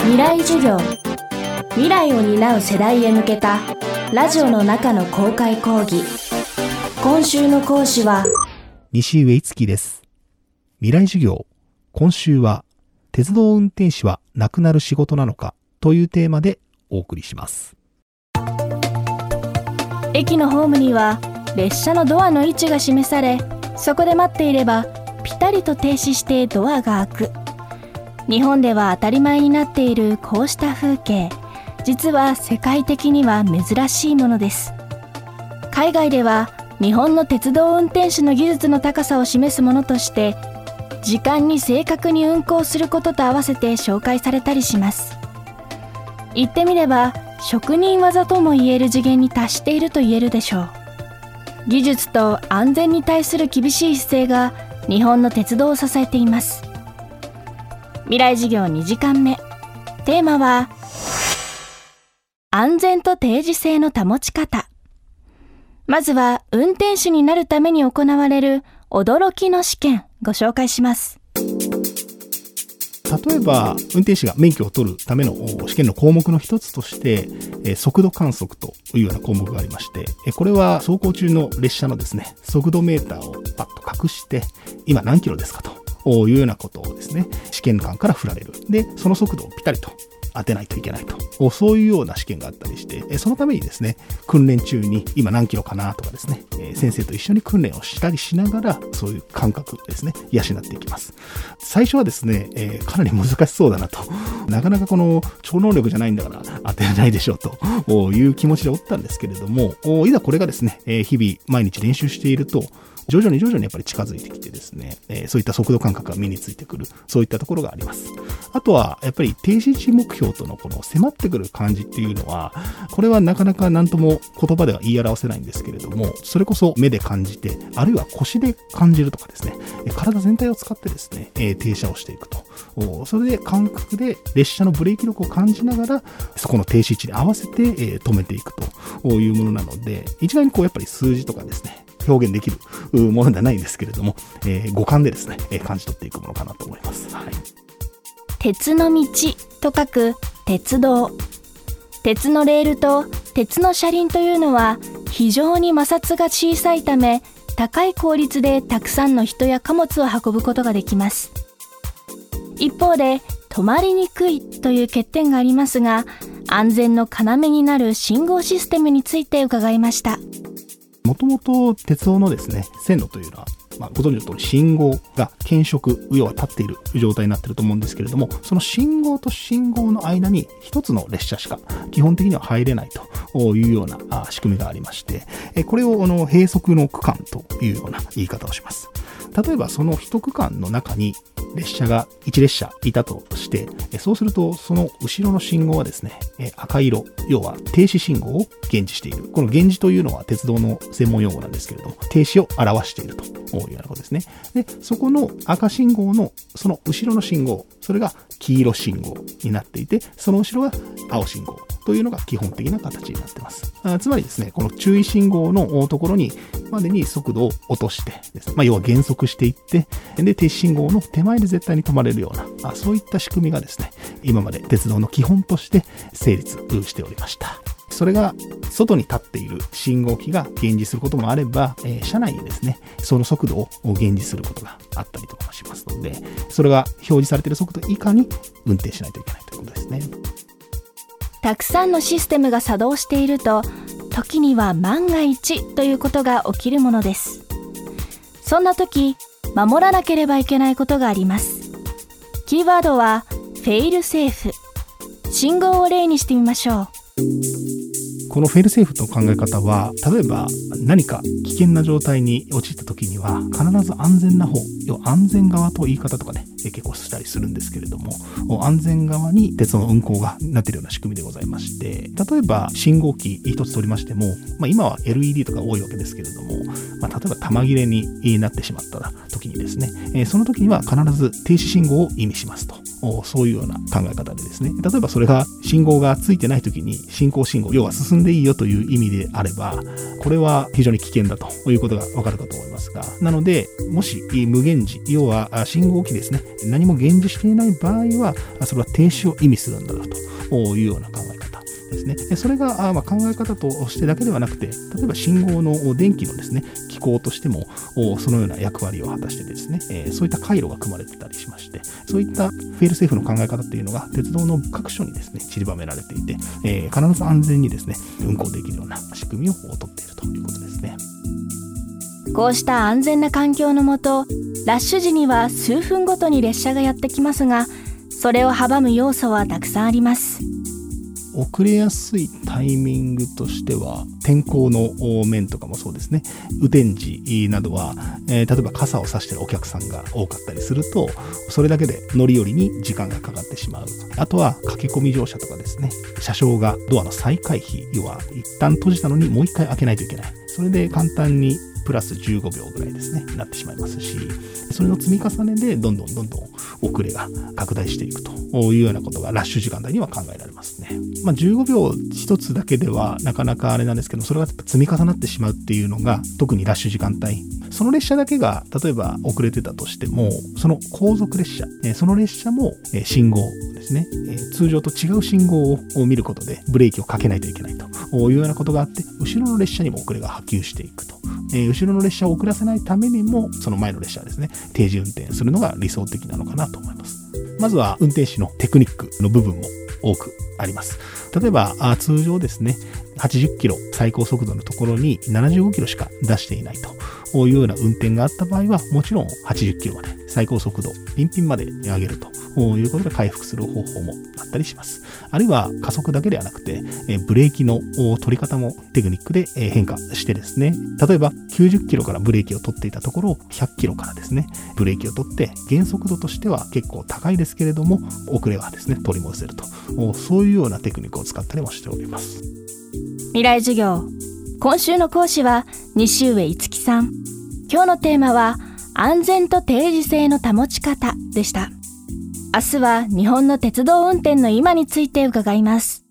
未来授業未来を担う世代へ向けたラジオの中の公開講義今週の講師は西上樹です。未来授業。今週は、鉄道運転士はなくなる仕事なのかというテーマでお送りします。駅のホームには列車のドアの位置が示されそこで待っていればピタリと停止してドアが開く日本では当たり前になっているこうした風景。実は世界的には珍しいものです。海外では日本の鉄道運転士の技術の高さを示すものとして時間に正確に運行することと合わせて紹介されたりします。言ってみれば職人技とも言える次元に達していると言えるでしょう。技術と安全に対する厳しい姿勢が日本の鉄道を支えています。未来授業2時間目。テーマは安全と定時性の保ち方。まずは運転手になるために行われる驚きの試験ご紹介します。例えば、運転士が免許を取るための試験の項目の一つとして、速度観測というような項目がありまして、これは走行中の列車のですね、速度メーターをパッと隠して、今何キロですかと。いうようなことをですね、試験官から振られる。で、その速度をピタリと当てないといけないと。そういうような試験があったりして、そのためにですね、訓練中に今何キロかなとかですね、先生と一緒に訓練をしたりしながら、そういう感覚ですね、養っていきます。最初はですね、えかなり難しそうだなと。なかなかこの超能力じゃないんだから当てれないでしょうという気持ちでおったんですけれども、いざこれがですね、日々毎日練習していると、徐々に徐々にやっぱり近づいてきてですね、えーそういった速度感覚が身についてくる、そういったところがあります。あとは、やっぱり停止値目標とのこの迫ってくる感じっていうのは、これはなかなか何とも言葉では言い表せないんですけれども、それこそ目で感じて、あるいは腰で感じるとかですね、体全体を使ってですね、えー停車をしていくと。それで感覚で列車のブレーキ力を感じながら、そこの停止位置に合わせて、えー止めていくというものなので、一概にこうやっぱり数字とかですね、表現できるものではないんですけれども、えー五感でですね、えー感じ取っていくものかなと思います。はい。鉄の道と書く鉄道鉄のレールと鉄の車輪というのは非常に摩擦が小さいため高い効率でたくさんの人や貨物を運ぶことができます一方で止まりにくいという欠点がありますが安全の要になる信号システムについて伺いましたもともと鉄道のですね、線路というのは、まあ、ご存知の通り信号が検色、要は立っている状態になっていると思うんですけれども、その信号と信号の間に一つの列車しか基本的には入れないというような仕組みがありまして、これをあの閉塞の区間というような言い方をします。例えばその一区間の中に列車が1列車いたとして、そうするとその後ろの信号はですね、赤色、要は停止信号を現示している。この現示というのは鉄道の専門用語なんですけれども、停止を表しているというようなことですね。で、そこの赤信号のその後ろの信号、それが黄色信号になっていて、その後ろが青信号というのが基本的な形になってます。あつまりですね、この注意信号のところにまでに速度を落としてですね、まあ、要は減速していって、で、停止信号の手前で絶対に止まれるような、あそういった仕組みがですね、今まで鉄道の基本として成立しておりました。それが外に立っている信号機が現示することもあれば、えー車内でですね、その速度を現示することがあったりとかもしますので、それが表示されている速度以下に運転しないといけないということですね。たくさんのシステムが作動していると時には万が一ということが起きるものです。そんな時守らなければいけないことがあります。キーワードはフェイルセーフ。信号を例にしてみましょう。このフェルセーフの考え方は、例えば何か危険な状態に陥った時には、必ず安全な方、要は安全側と言い方とかね、結構したりするんですけれども、安全側に鉄の運行がなってるような仕組みでございまして、例えば信号機一つ取りましても、まあ、今は LED とか多いわけですけれども、まあ、例えば玉切れになってしまった時にですね、えその時には必ず停止信号を意味しますと。そういうような考え方でですね、例えばそれが信号がついてない時に進行信号、要は進んでいいよという意味であれば、これは非常に危険だということがわかるかと思いますが、なので、もし無限時、要は信号機ですね、何も現時していない場合は、それは停止を意味するんだろうというような考え方ですね。それがま考え方としてだけではなくて、例えば信号の電気のですね、機構としても、そのような役割を果たしてですね、えそういった回路が組まれてたりしまして、そういったフェールセーフの考え方っていうのが、鉄道の各所にですね、散りばめられていて、え必ず安全にですね、運行できるような仕組みをとっているということですね。こうした安全な環境のもと、ラッシュ時には数分ごとに列車がやってきますが、それを阻む要素はたくさんあります。遅れやすいタイミングとしては天候の面とかもそうですね。雨天時などは、えー、例えば傘を差してるお客さんが多かったりするとそれだけで乗り降りに時間がかかってしまう。あとは駆け込み乗車とかですね。車掌がドアの再開費要は一旦閉じたのにもう一回開けないといけない。それで簡単にプラス15秒ぐらいですね、なってしまいますし、それの積み重ねでどんどんどんどん遅れが拡大していくというようなことがラッシュ時間帯には考えられますね。まあ、15秒一つだけではなかなかあれなんですけど、それが積み重なってしまうっていうのが、特にラッシュ時間帯。その列車だけが、例えば遅れてたとしても、その後続列車、その列車も信号ですね、通常と違う信号を見ることでブレーキをかけないといけないというようなことがあって、後ろの列車にも遅れが波及していくと。えー、後ろの列車を遅らせないためにも、その前の列車はですね、定時運転するのが理想的なのかなと思います。まずは運転士のテクニックの部分も多くあります。例えば、通常ですね、80キロ最高速度のところに75キロしか出していないというような運転があった場合は、もちろん80キロまで最高速度、ピンピンまで上げるということで回復する方法もあったりします。あるいは加速だけではなくて、ブレーキの取り方もテクニックで変化してですね、例えば90キロからブレーキを取っていたところを、100キロからですね、ブレーキを取って減速度としては結構高いですけれども、遅れはですね、取り戻せると。そういうようなテクニックを使ったりもしております。未来授業。今週の講師は西上樹さん。今日のテーマは安全と定時性の保ち方でした。明日は日本の鉄道運転の今について伺います。